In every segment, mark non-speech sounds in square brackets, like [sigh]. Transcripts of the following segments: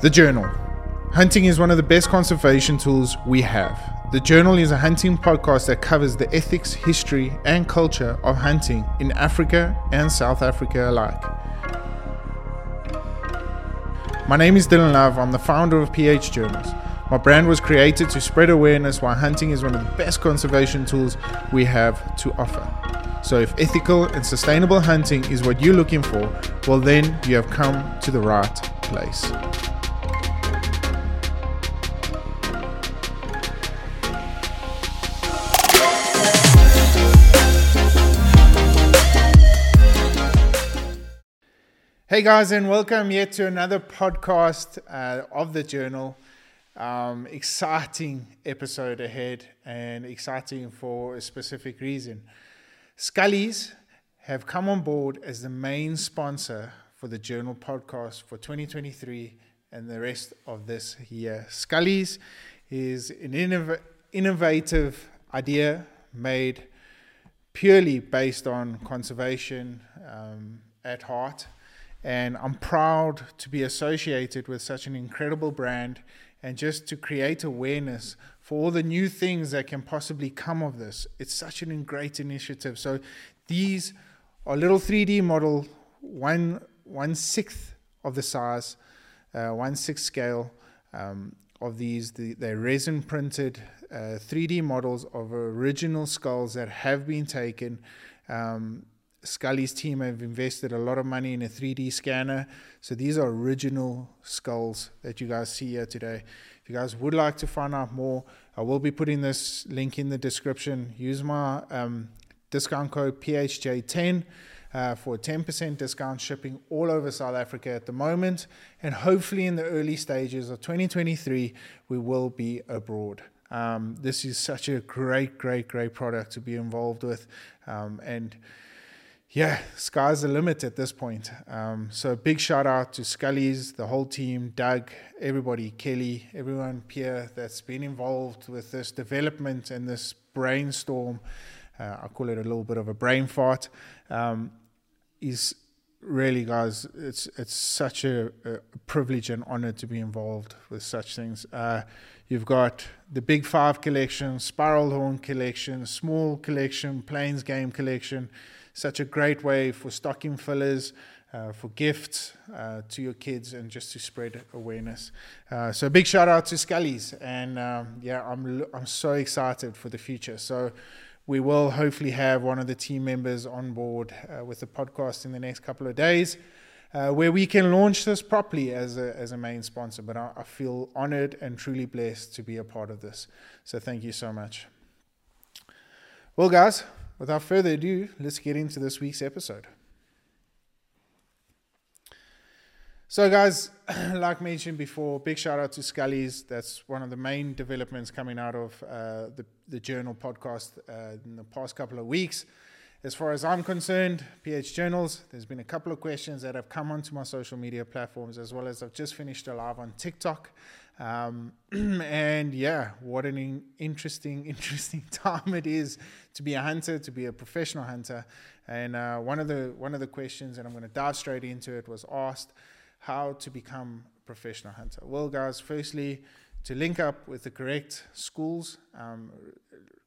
The journal. Hunting is one of the best conservation tools we have. The Journal is a hunting podcast that covers the ethics, history, and culture of hunting in Africa and South Africa alike. My name is Dylan Love. I'm the founder of PH Journals. My brand was created to spread awareness why hunting is one of the best conservation tools we have to offer. So, if ethical and sustainable hunting is what you're looking for, well, then you have come to the right place. Hey guys, and welcome yet to another podcast uh, of the journal. Um, exciting episode ahead, and exciting for a specific reason. Scullies have come on board as the main sponsor for the journal podcast for 2023 and the rest of this year. Scullies is an innov- innovative idea made purely based on conservation um, at heart and I'm proud to be associated with such an incredible brand and just to create awareness for all the new things that can possibly come of this. It's such an great initiative. So these are little 3D model, one one sixth of the size, uh, one sixth scale um, of these. The, they're resin printed uh, 3D models of original skulls that have been taken. Um, Scully's team have invested a lot of money in a 3D scanner. So these are original skulls that you guys see here today. If you guys would like to find out more, I will be putting this link in the description. Use my um, discount code PHJ10 uh, for 10% discount shipping all over South Africa at the moment. And hopefully, in the early stages of 2023, we will be abroad. Um, this is such a great, great, great product to be involved with. Um, and yeah, sky's the limit at this point. Um, so big shout out to Scully's, the whole team, Doug, everybody, Kelly, everyone, Pierre, that's been involved with this development and this brainstorm. Uh, I call it a little bit of a brain fart. Um, is really, guys, it's it's such a, a, privilege and honor to be involved with such things. Uh, you've got the Big Five collection, Spiral Horn collection, Small collection, Plains Game collection such a great way for stocking fillers, uh, for gifts uh, to your kids, and just to spread awareness. Uh, so, big shout out to Scully's, and um, yeah, I'm I'm so excited for the future. So. We will hopefully have one of the team members on board uh, with the podcast in the next couple of days. Uh, where we can launch this properly as a, as a main sponsor. But I, I, feel honored and truly blessed to be a part of this. So thank you so much. Well, guys, without further ado, let's get into this week's episode. So, guys, [clears throat] like mentioned before, big shout out to Scully's. That's one of the main developments coming out of uh, the, the Journal podcast uh, in the past couple of weeks. As far as I'm concerned, PH Journals, there's been a couple of questions that have come onto my social media platforms, as well as I've just finished a live on TikTok. Um, [clears throat] and yeah, what an in- interesting, [laughs] interesting time it is to be a hunter, to be a professional hunter. And uh, one of the one of the questions, and I'm going to dive straight into it, was asked how to become a professional hunter. Well, guys, firstly, to link up with the correct schools, um,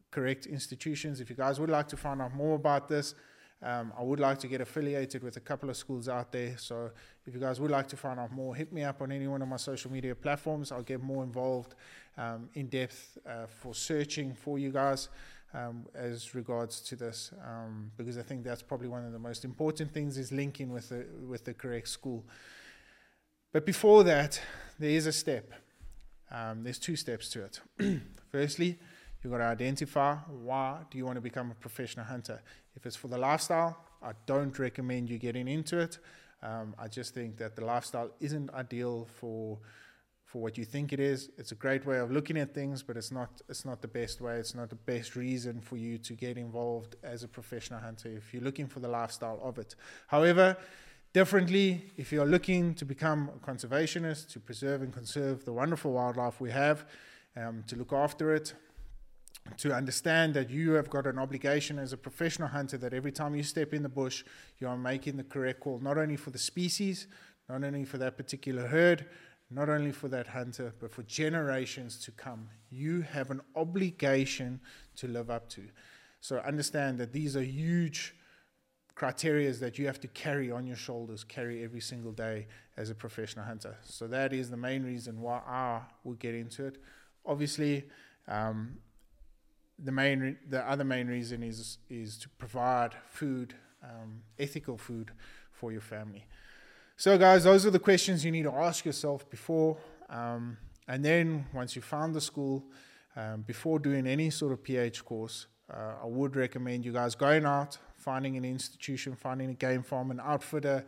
correct institutions. If you guys would like to find out more about this, um, I would like to get affiliated with a couple of schools out there. So if you guys would like to find out more, hit me up on any one of my social media platforms. I'll get more involved um, in depth uh, for searching for you guys um, as regards to this, um, because I think that's probably one of the most important things is linking with the with the correct school. But before that, there is a step. Um, there's two steps to it. [clears throat] Firstly, You've got to identify why do you want to become a professional hunter. If it's for the lifestyle, I don't recommend you getting into it. Um, I just think that the lifestyle isn't ideal for for what you think it is. It's a great way of looking at things, but it's not it's not the best way. It's not the best reason for you to get involved as a professional hunter if you're looking for the lifestyle of it. However, differently, if you're looking to become a conservationist, to preserve and conserve the wonderful wildlife we have, um, to look after it, to understand that you have got an obligation as a professional hunter that every time you step in the bush, you are making the correct call, not only for the species, not only for that particular herd, not only for that hunter, but for generations to come. You have an obligation to live up to. So understand that these are huge criteria that you have to carry on your shoulders, carry every single day as a professional hunter. So that is the main reason why I will get into it. Obviously, um, the main, the other main reason is is to provide food, um, ethical food for your family. So, guys, those are the questions you need to ask yourself before, um, and then once you found the school, um, before doing any sort of PH course, uh, I would recommend you guys going out, finding an institution, finding a game farm, an outfitter,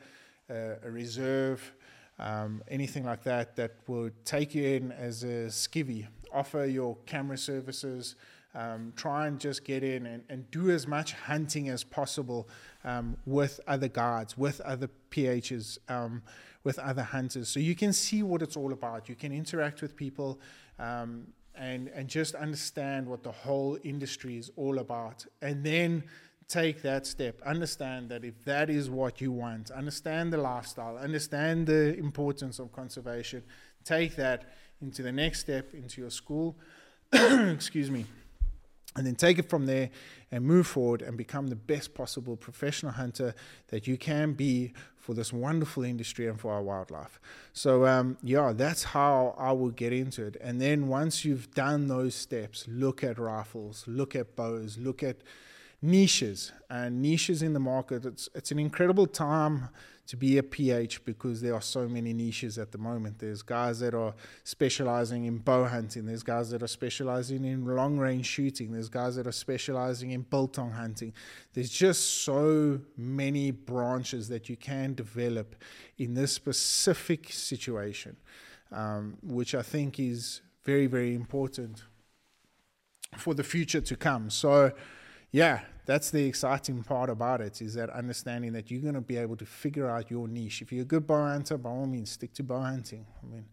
uh, a reserve, um, anything like that that will take you in as a skivvy, offer your camera services. Um, try and just get in and, and do as much hunting as possible um, with other guards, with other PHs, um, with other hunters. So you can see what it's all about. You can interact with people um, and, and just understand what the whole industry is all about. And then take that step. Understand that if that is what you want, understand the lifestyle, understand the importance of conservation, take that into the next step into your school. [coughs] Excuse me and then take it from there and move forward and become the best possible professional hunter that you can be for this wonderful industry and for our wildlife. So, um, yeah, that's how I will get into it. And then once you've done those steps, look at rifles, look at bows, look at niches and niches in the market. It's it's an incredible time to be a PH because there are so many niches at the moment. There's guys that are specializing in bow hunting. There's guys that are specializing in long range shooting. There's guys that are specializing in biltong hunting. There's just so many branches that you can develop in this specific situation, um, which I think is very very important for the future to come. So yeah, that's the exciting part about it is that understanding that you're going to be able to figure out your niche. If you're a good bow hunter, by all means, stick to bow hunting. I mean,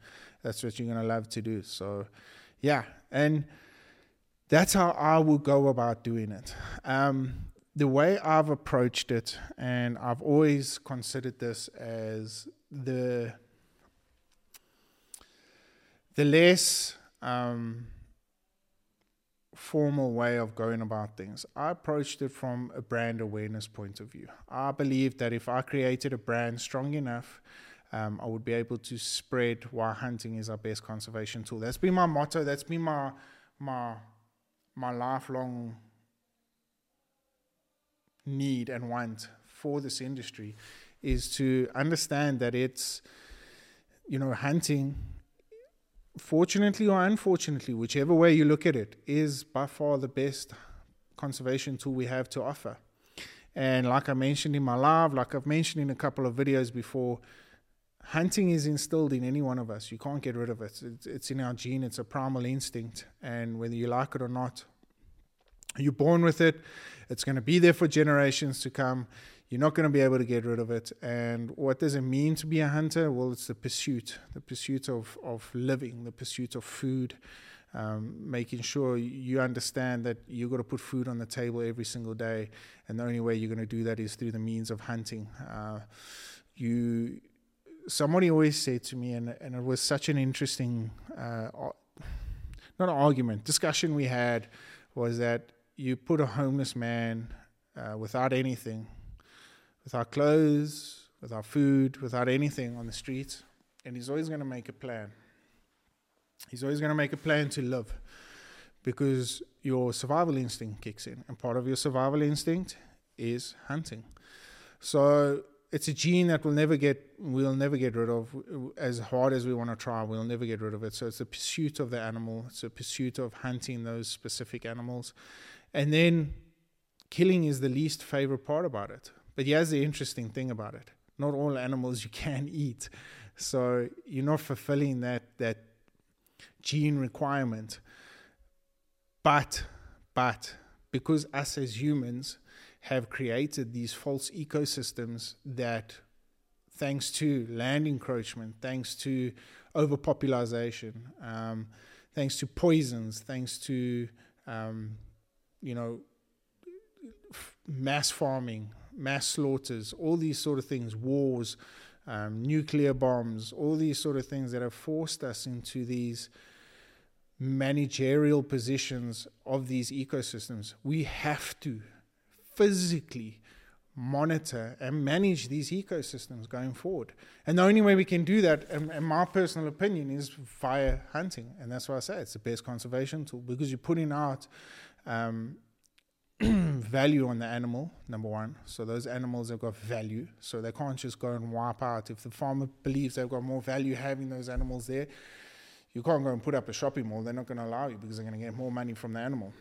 that's what you're going to love to do. So, yeah, and that's how I will go about doing it. Um, the way I've approached it, and I've always considered this as the the less um, formal way of going about things. I approached it from a brand awareness point of view. I believe that if I created a brand strong enough, um, I would be able to spread why hunting is our best conservation tool. That's been my motto. That's been my my my lifelong need and want for this industry is to understand that it's you know hunting fortunately or unfortunately, whichever way you look at it, is by far the best conservation tool we have to offer. And like I mentioned in my live, like I've mentioned in a couple of videos before, hunting is instilled in any one of us. You can't get rid of it. It's, it's in our gene, it's a primal instinct. And whether you like it or not, you're born with it. It's going to be there for generations to come. You're not going to be able to get rid of it. And what does it mean to be a hunter? Well, it's the pursuit, the pursuit of, of living, the pursuit of food, um, making sure you understand that you've got to put food on the table every single day. And the only way you're going to do that is through the means of hunting. Uh, you, somebody always said to me, and, and it was such an interesting, uh, not an argument, discussion we had, was that you put a homeless man uh, without anything without clothes, without food, without anything on the street. And he's always going to make a plan. He's always going to make a plan to live because your survival instinct kicks in. And part of your survival instinct is hunting. So it's a gene that we'll never get we'll never get rid of as hard as we want to try we'll never get rid of it so it's a pursuit of the animal it's a pursuit of hunting those specific animals and then killing is the least favorite part about it but here's the interesting thing about it not all animals you can eat. So you're not fulfilling that, that gene requirement. But, but, because us as humans have created these false ecosystems that, thanks to land encroachment, thanks to overpopulation, um, thanks to poisons, thanks to, um, you know, mass farming, mass slaughters, all these sort of things, wars, um, nuclear bombs, all these sort of things that have forced us into these managerial positions of these ecosystems. We have to physically monitor and manage these ecosystems going forward. And the only way we can do that, in, in, my personal opinion, is via hunting. And that's why I say it's the best conservation tool because you're putting out um, [clears throat] value on the animal, number one. So those animals have got value. So they can't just go and wipe out. If the farmer believes they've got more value having those animals there, you can't go and put up a shopping mall. They're not going to allow you because they're going to get more money from the animal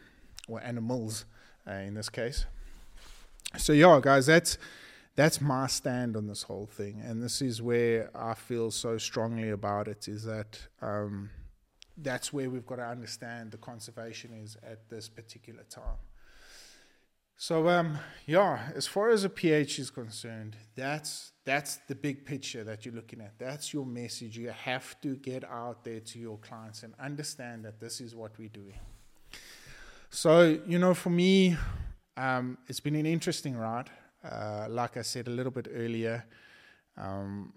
or animals uh, in this case. So yeah, guys, that's that's my stand on this whole thing, and this is where I feel so strongly about it. Is that um, that's where we've got to understand the conservation is at this particular time. So um, yeah, as far as a PH is concerned, that's that's the big picture that you're looking at. That's your message. You have to get out there to your clients and understand that this is what we're doing. So you know, for me, um, it's been an interesting ride. Uh, like I said a little bit earlier, um,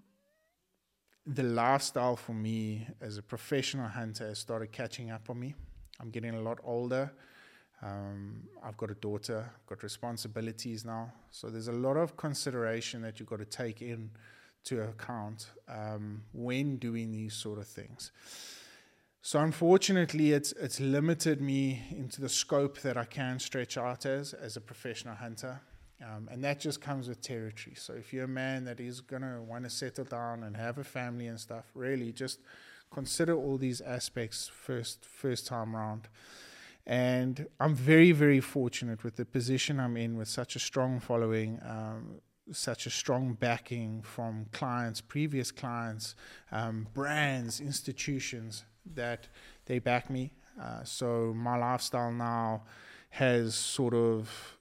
the lifestyle for me as a professional hunter has started catching up on me. I'm getting a lot older. Um, I've got a daughter, I've got responsibilities now. So there's a lot of consideration that you've got to take in to account um, when doing these sort of things. So unfortunately, it's it's limited me into the scope that I can stretch out as as a professional hunter, um, and that just comes with territory. So if you're a man that is gonna want to settle down and have a family and stuff, really just consider all these aspects first first time round. And I'm very, very fortunate with the position I'm in with such a strong following, um, such a strong backing from clients, previous clients, um, brands, institutions that they back me. Uh, so my lifestyle now has sort of,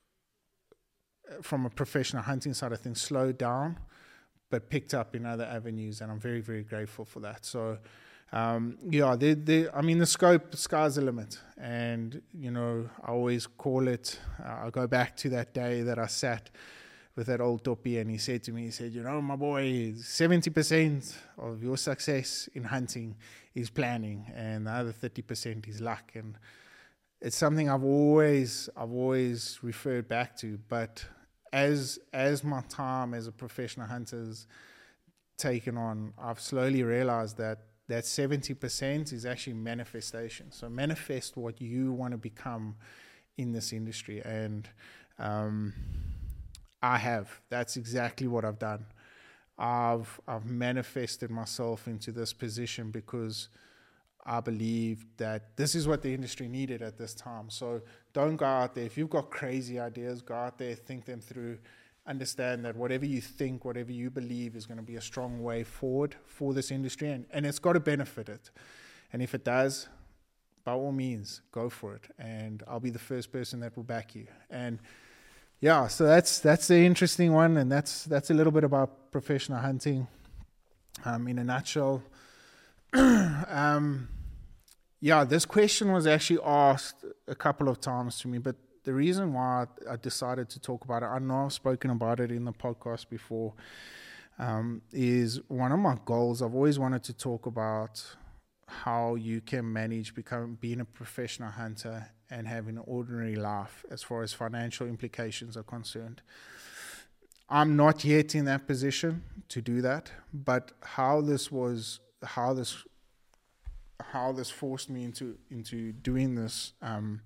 from a professional hunting side of things, slowed down, but picked up in other avenues, and I'm very, very grateful for that. So um, yeah, they, they, I mean, the scope, the sky's the limit. And, you know, I always call it, uh, I go back to that day that I sat with that old topi and he said to me, he said, you know, my boy, 70% of your success in hunting is planning and the other 30% is luck. And it's something I've always, I've always referred back to. But as, as my time as a professional hunter's taken on, I've slowly realized that that 70% is actually manifestation. So manifest what you want to become in this industry. And um, I have. That's exactly what I've done. I've I've manifested myself into this position because I believe that this is what the industry needed at this time. So don't go out there. If you've got crazy ideas, go out there, think them through, understand that whatever you think, whatever you believe is going to be a strong way forward for this industry and, and it's got to benefit it. And if it does, by all means, go for it. And I'll be the first person that will back you. And yeah, so that's that's the interesting one, and that's that's a little bit about professional hunting, um, in a nutshell. [clears throat] um, yeah, this question was actually asked a couple of times to me, but the reason why I decided to talk about it, I know I've spoken about it in the podcast before, um, is one of my goals. I've always wanted to talk about how you can manage becoming being a professional hunter and having an ordinary life as far as financial implications are concerned. I'm not yet in that position to do that, but how this was, how this, how this forced me into into doing this um,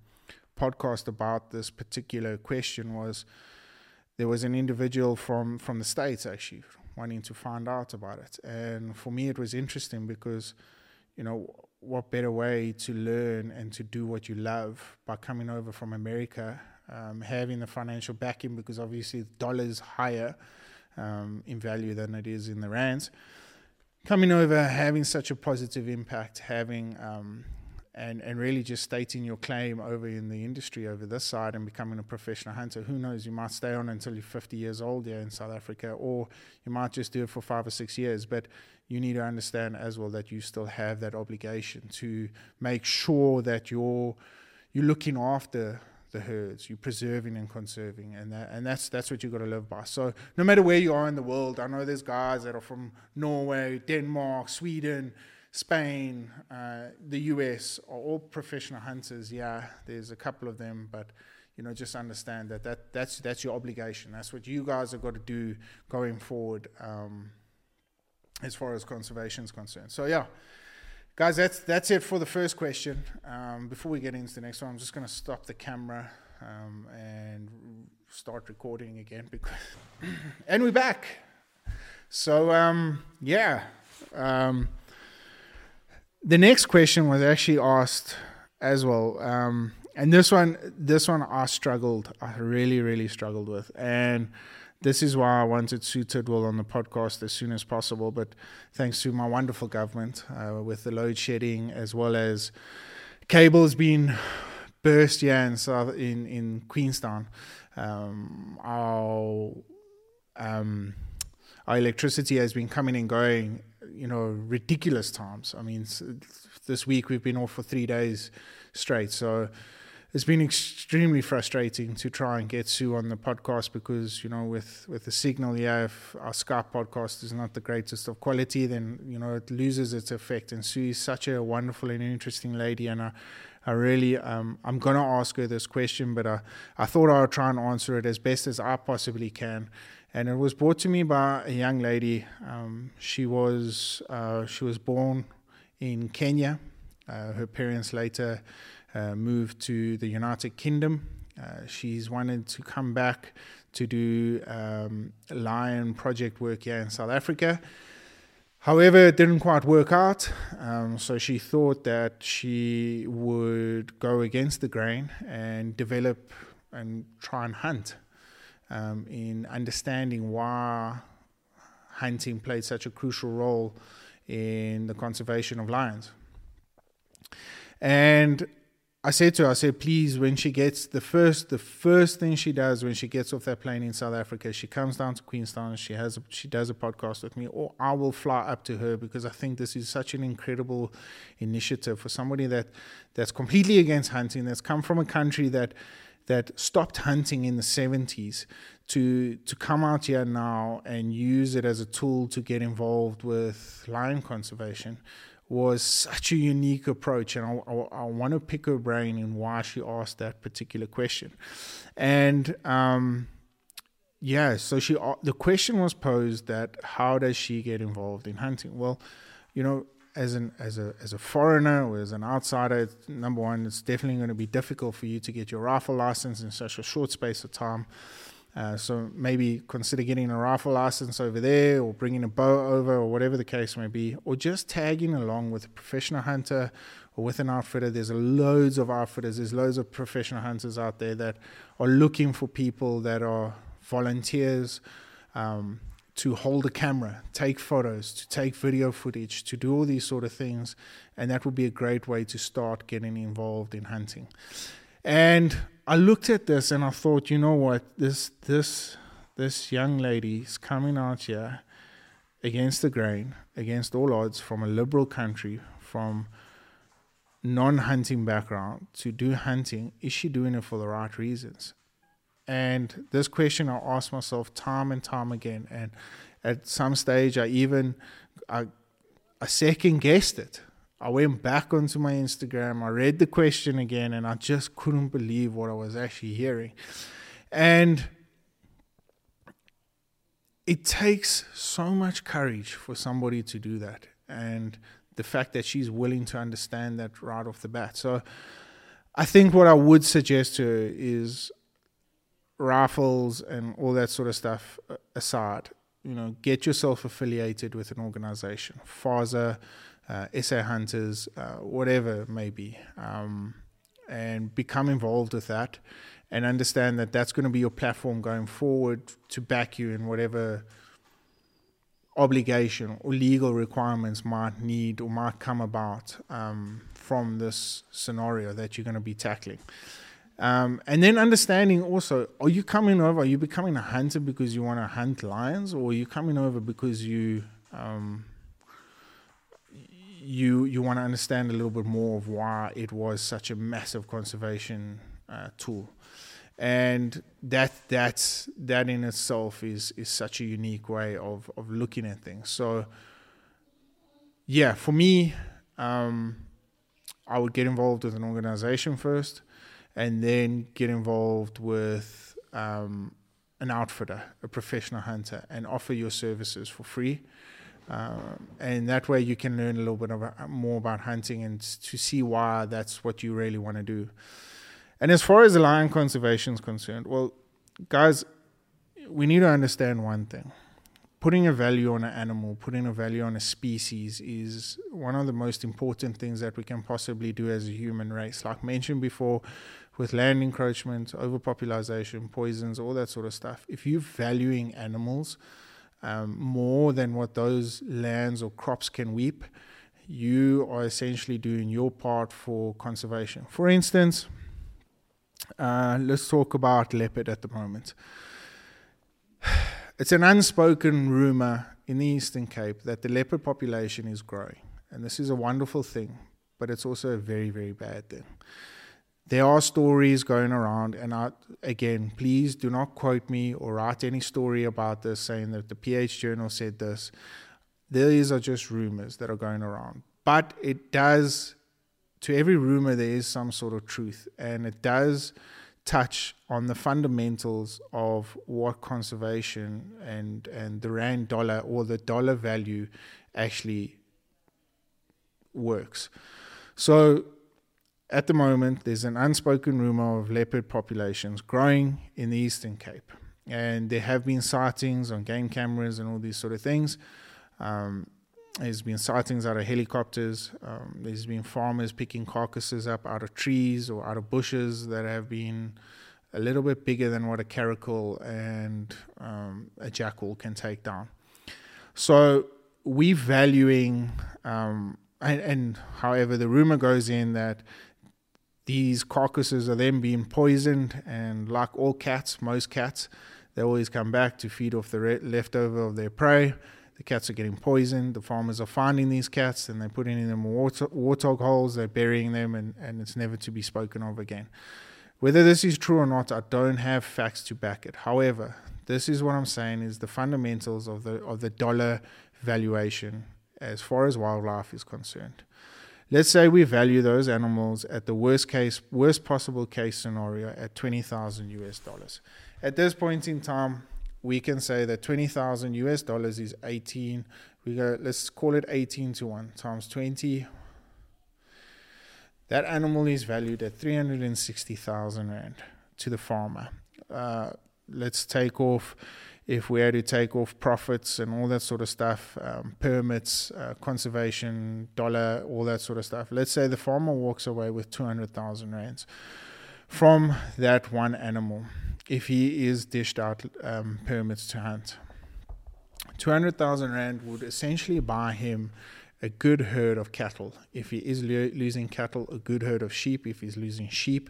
podcast about this particular question was there was an individual from from the states actually wanting to find out about it. And for me it was interesting because you know what better way to learn and to do what you love by coming over from america um, having the financial backing because obviously the dollar is higher um, in value than it is in the rands. Coming over having such a positive impact having um, and and really just stating your claim over in the industry over this side and becoming a professional hunter. Who knows? You might stay on until you're 50 years old here in South Africa, or you might just do it for five or six years. But you need to understand as well that you still have that obligation to make sure that you're you're looking after the herds. You're preserving and conserving, and that, and that's that's what you've got to live by. So no matter where you are in the world, I know there's guys that are from Norway, Denmark, Sweden, Spain, uh, the US, are all professional hunters. Yeah, there's a couple of them, but you know, just understand that, that that's that's your obligation. That's what you guys have got to do going forward, um, as far as conservation is concerned. So yeah, guys, that's that's it for the first question. Um, before we get into the next one, I'm just going to stop the camera um, and start recording again because, [clears throat] and we're back. So um, yeah, um, the next question was actually asked as well. Um, and this one, this one, I struggled. I really, really struggled with, and this is why I wanted Sue Tidwell on the podcast as soon as possible. But thanks to my wonderful government, uh, with the load shedding as well as cables being burst here in South in in Queenstown, um, our um, our electricity has been coming and going, you know, ridiculous times. I mean, this week we've been off for three days straight, so it's been extremely frustrating to try and get Sue on the podcast because you know with with the signal yeah if our Skype podcast is not the greatest of quality then you know it loses its effect. And Sue is such a wonderful and interesting lady and I I really um, I'm gonna ask her this question but I I thought I would try and answer it as best as I possibly can and it was brought to me by a young lady um, she was uh, she was born in Kenya uh, her parents later uh, moved to the United Kingdom. Uh, she's wanted to come back to do um, lion project work here in South Africa. However, it didn't quite work out, um, so she thought that she would go against the grain and develop and try and hunt um, in understanding why hunting played such a crucial role in the conservation of lions. And I said to her, I said, please, when she gets the first, the first thing she does when she gets off that plane in South Africa, she comes down to Queenstown. She has, a, she does a podcast with me, or I will fly up to her because I think this is such an incredible initiative for somebody that that's completely against hunting, that's come from a country that that stopped hunting in the 70s to to come out here now and use it as a tool to get involved with lion conservation was such a unique approach, and I, I, I want to pick her brain in why she asked that particular question. And um, yeah, so she the question was posed that how does she get involved in hunting? Well, you know, as an as a as a foreigner or as an outsider, number one, it's definitely going to be difficult for you to get your rifle license in such a short space of time. Uh, so maybe consider getting a rifle license over there or bringing a bow over or whatever the case may be, or just tagging along with a professional hunter or with an outfitter. There's loads of outfitters, there's loads of professional hunters out there that are looking for people that are volunteers um, to hold a camera, take photos, to take video footage, to do all these sort of things. And that would be a great way to start getting involved in hunting. And I looked at this and I thought, you know what, this this this young lady is coming out here against the grain, against all odds, from a liberal country, from non-hunting background to do hunting. Is she doing it for the right reasons? And this question I asked myself time and time again, and at some stage I even I, I second guessed it. I went back onto my Instagram, I read the question again, and I just couldn't believe what I was actually hearing. And it takes so much courage for somebody to do that. And the fact that she's willing to understand that right off the bat. So I think what I would suggest to her is rifles and all that sort of stuff aside, you know, get yourself affiliated with an organization. FASA, uh, SA hunters, uh, whatever it may be, um, and become involved with that and understand that that's going to be your platform going forward to back you in whatever obligation or legal requirements might need or might come about um, from this scenario that you're going to be tackling. Um, and then understanding also, are you coming over? Are you becoming a hunter because you want to hunt lions, or are you coming over because you um, you you want to understand a little bit more of why it was such a massive conservation uh, tool and that that's that in itself is is such a unique way of of looking at things so yeah for me um, i would get involved with an organization first and then get involved with um, an outfitter a professional hunter and offer your services for free um, and that way you can learn a little bit about, more about hunting and to see why that's what you really want to do and as far as the lion conservation is concerned, well, guys, we need to understand one thing. Putting a value on an animal, putting a value on a species is one of the most important things that we can possibly do as a human race. Like mentioned before, with land encroachment, overpopulation, poisons, all that sort of stuff. If you're valuing animals um, more than what those lands or crops can weep, you are essentially doing your part for conservation. For instance, uh, let's talk about leopard at the moment. It's an unspoken rumor in the Eastern Cape that the leopard population is growing. And this is a wonderful thing, but it's also a very, very bad thing. There are stories going around, and I, again, please do not quote me or write any story about this saying that the PH Journal said this. These are just rumors that are going around. But it does to every rumor there is some sort of truth, and it does touch on the fundamentals of what conservation and and the rand dollar or the dollar value actually works. So at the moment, there's an unspoken rumor of leopard populations growing in the Eastern Cape, and there have been sightings on game cameras and all these sort of things. Um, there's been sightings out of helicopters. Um, there's been farmers picking carcasses up out of trees or out of bushes that have been a little bit bigger than what a caracal and um, a jackal can take down. So we're valuing, um, and, and however, the rumor goes in that these carcasses are then being poisoned, and like all cats, most cats, they always come back to feed off the re- leftover of their prey the cats are getting poisoned. The farmers are finding these cats and they're putting in them water, warthog holes, they're burying them, and, and it's never to be spoken of again. Whether this is true or not, I don't have facts to back it. However, this is what I'm saying is the fundamentals of the of the dollar valuation as far as wildlife is concerned. Let's say we value those animals at the worst case, worst possible case scenario at twenty thousand US dollars. At this point in time, we can say that 20,000 US dollars is 18. We go, let's call it 18 to 1 times 20. That animal is valued at 360,000 Rand to the farmer. Uh, let's take off, if we had to take off profits and all that sort of stuff, um, permits, uh, conservation, dollar, all that sort of stuff. Let's say the farmer walks away with 200,000 Rands from that one animal if he is dished out um, permits to hunt. 200,000 Rand would essentially buy him a good herd of cattle. If he is lo- losing cattle, a good herd of sheep. If he's losing sheep,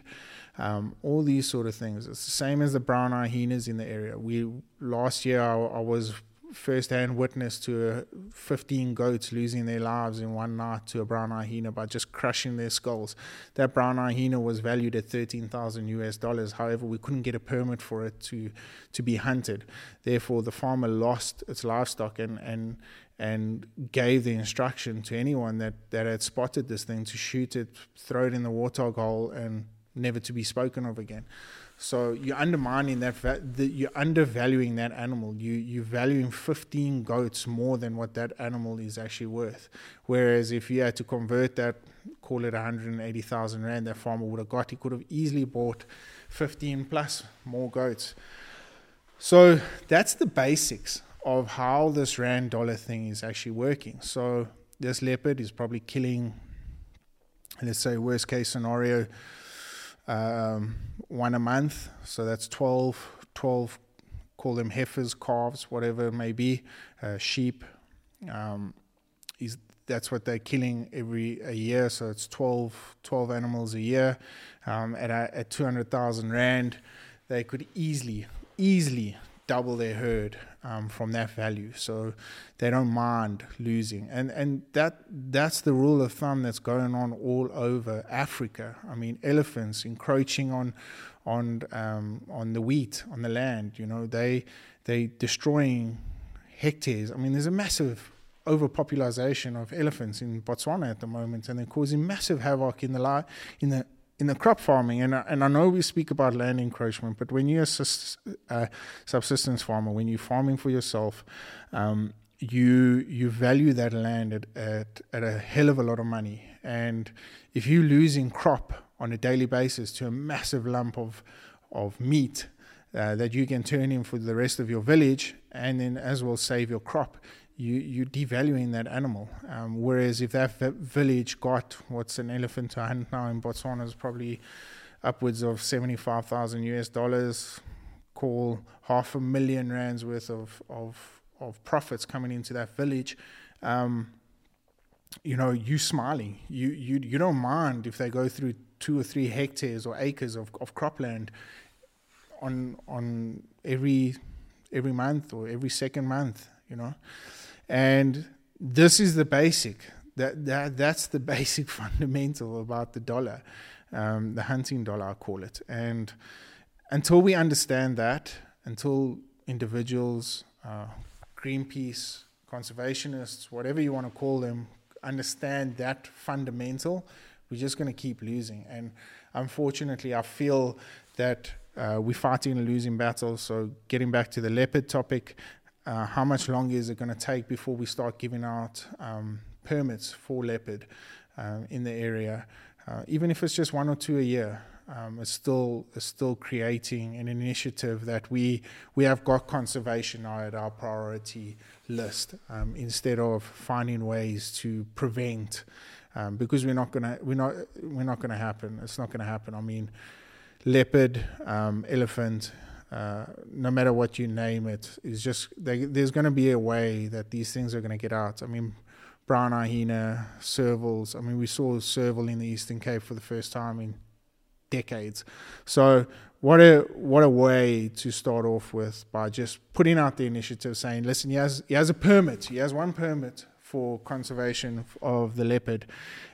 um, all these sort of things. It's the same as the brown eye hyenas in the area. We last year I, I was first-hand witness to uh, 15 goats losing their lives in one night to a brown eye hyena by just crushing their skulls. That brown eye hyena was valued at 13,000 US dollars. However, we couldn't get a permit for it to to be hunted. Therefore, the farmer lost its livestock and and and gave the instruction to anyone that, that had spotted this thing to shoot it, throw it in the warthog hole, and never to be spoken of again. So you're undermining that. the, you're undervaluing that animal. You you're valuing 15 goats more than what that animal is actually worth. Whereas if you had to convert that, call it 180,000 rand, that farmer would have got. He could have easily bought 15 plus more goats. So that's the basics of how this rand dollar thing is actually working. So this leopard is probably killing. Let's say worst case scenario um, one a month. So that's 12, 12, call them heifers, calves, whatever it may be, uh, sheep. Um, is that's what they're killing every a year. So it's 12, 12 animals a year. Um, at, at 200,000 Rand, they could easily, easily double their herd um, from that value. So they don't mind losing, and and that that's the rule of thumb that's going on all over Africa. I mean, elephants encroaching on on um, on the wheat on the land. You know, they they destroying hectares. I mean, there's a massive overpopulation of elephants in Botswana at the moment, and they're causing massive havoc in the li- in the in the crop farming, and and I know we speak about land encroachment, but when you're a subsistence farmer, when you're farming for yourself, um, you you value that land at, at at a hell of a lot of money, and if you're losing crop on a daily basis to a massive lump of of meat uh, that you can turn in for the rest of your village, and then as well save your crop, you you devaluing that animal. Um, whereas if that v- village got what's an elephant to hunt now in Botswana is probably upwards of seventy five thousand US dollars, call half a million rands worth of of of profits coming into that village. Um, you know, you smiling. You you you don't mind if they go through two or three hectares or acres of, of cropland on on every every month or every second month, you know. And this is the basic. That, that that's the [laughs] basic fundamental about the dollar, um, the hunting dollar, I call it. And until we understand that, until individuals, uh, Greenpeace, conservationists, whatever you want to call them, understand that fundamental, we're just going to keep losing. And unfortunately, I feel that uh, we're fighting a losing battle. So, getting back to the leopard topic, uh, how much longer is it going to take before we start giving out um, permits for leopard um, in the area? Uh, even if it's just one or two a year, um, it's still it's still creating an initiative that we we have got conservation now at our priority list um, instead of finding ways to prevent um, because we're not gonna we're not we're not gonna happen. It's not gonna happen. I mean, leopard, um, elephant, uh, no matter what you name it, is just they, there's going to be a way that these things are going to get out. I mean, brown hyena, servals. I mean, we saw serval in the Eastern Cape for the first time in decades. So what a what a way to start off with by just putting out the initiative, saying, listen, he has he has a permit. He has one permit for conservation of the leopard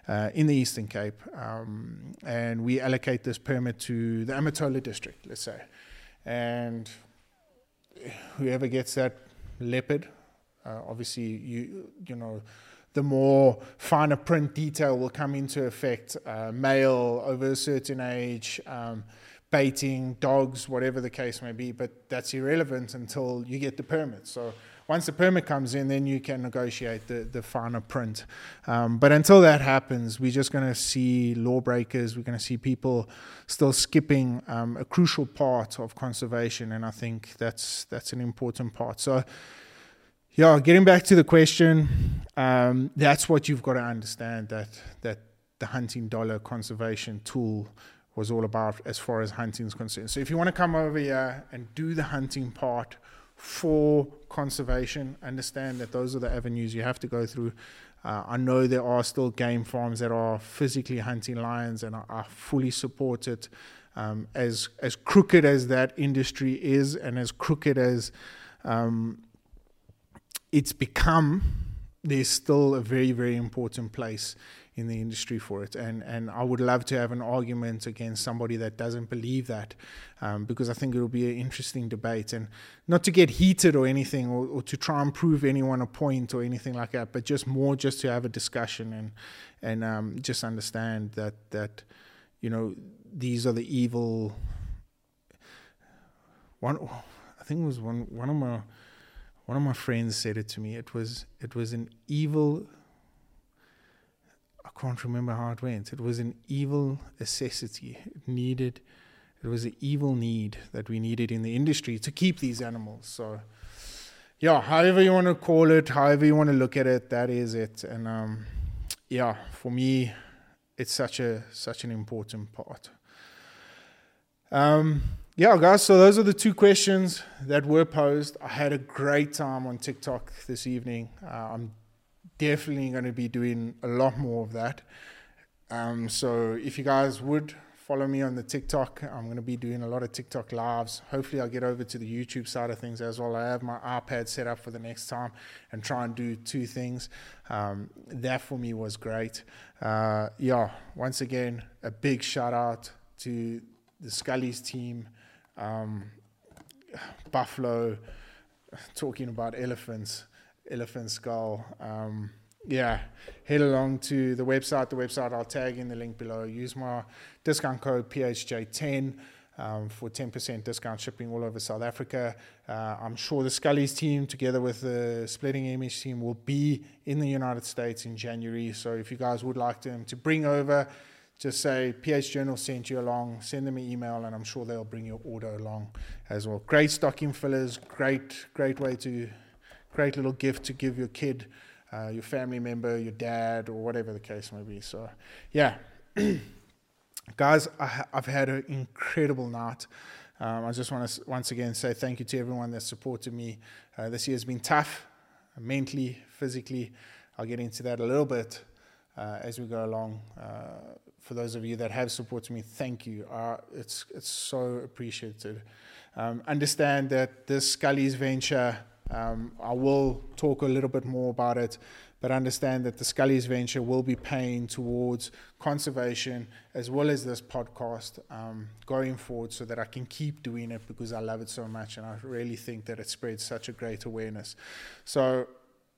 uh, in the Eastern Cape, um, and we allocate this permit to the Amatola district, let's say and whoever gets that leopard, uh, obviously you you know the more finer print detail will come into effect. Uh, male over a certain age, um, baiting, dogs, whatever the case may be, but that's irrelevant until you get the permit. So once the permit comes in, then you can negotiate the, the finer print. Um, but until that happens, we're just going to see lawbreakers. We're going to see people still skipping um, a crucial part of conservation, and I think that's that's an important part. So, yeah, getting back to the question, um, that's what you've got to understand that that the hunting dollar conservation tool was all about as far as hunting is concerned. So if you want to come over here and do the hunting part for conservation. Understand that those are the avenues you have to go through. Uh, I know there are still game farms that are physically hunting lions, and I, I fully support it. Um, as as crooked as that industry is, and as crooked as um, it's become, there's still a very very important place in the industry for it. And and I would love to have an argument against somebody that doesn't believe that, um, because I think it will be an interesting debate. And not to get heated or anything, or, or, to try and prove anyone a point or anything like that, but just more just to have a discussion and and um, just understand that that you know these are the evil. One, I think it was one one of my one of my friends said it to me. It was it was an evil can't remember how it went. It was an evil necessity. It needed, it was an evil need that we needed in the industry to keep these animals. So, yeah, however you want to call it, however you want to look at it, that is it. And um, yeah, for me, it's such a such an important part. Um, yeah, guys. So those are the two questions that were posed. I had a great time on TikTok this evening. Uh, I'm definitely going to be doing a lot more of that. Um, so if you guys would follow me on the TikTok. I'm going to be doing a lot of TikTok lives. Hopefully, I'll get over to the YouTube side of things as well. I have my iPad set up for the next time and try and do two things. Um, that for me was great. Uh, yeah, once again, a big shout out to the Scully's team, um, Buffalo, talking about elephants, elephant skull. Um, yeah, head along to the website. The website I'll tag in the link below. Use my discount code PHJ10 um, for 10% discount shipping all over South Africa. Uh, I'm sure the Scully's team, together with the Splitting Image team, will be in the United States in January. So if you guys would like them to bring over, just say PH Journal sent you along, send them an email, and I'm sure they'll bring your order along as well. Great stocking fillers, great, great way to, great little gift to give your kid uh, your family member, your dad, or whatever the case may be. So, yeah, [clears throat] guys, I, have had an incredible night. Um, I just want to once again say thank you to everyone that supported me. Uh, this year has been tough, mentally, physically. I'll get into that a little bit uh, as we go along. Uh, for those of you that have supported me, thank you. Uh, it's it's so appreciated. Um, understand that this Scully's venture um, I will talk a little bit more about it, but understand that the Scully's venture will be paying towards conservation as well as this podcast um, going forward so that I can keep doing it because I love it so much and I really think that it spreads such a great awareness. So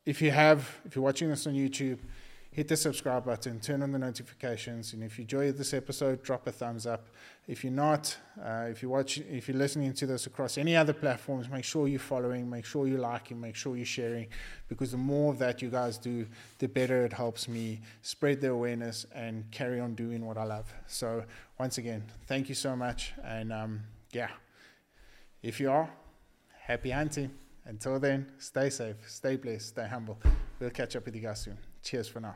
if you have, if you're watching this on YouTube, hit the subscribe button, turn on the notifications, and if you enjoyed this episode, drop a thumbs up. If you're not, uh, if you watch, if you're listening to this across any other platforms, make sure you're following, make sure you're liking, make sure you're sharing, because the more of that you guys do, the better it helps me spread the awareness and carry on doing what I love. So once again, thank you so much, and um, yeah, if you are, happy hunting. Until then, stay safe, stay blessed, stay humble. We'll catch up with you guys soon. Cheers for now.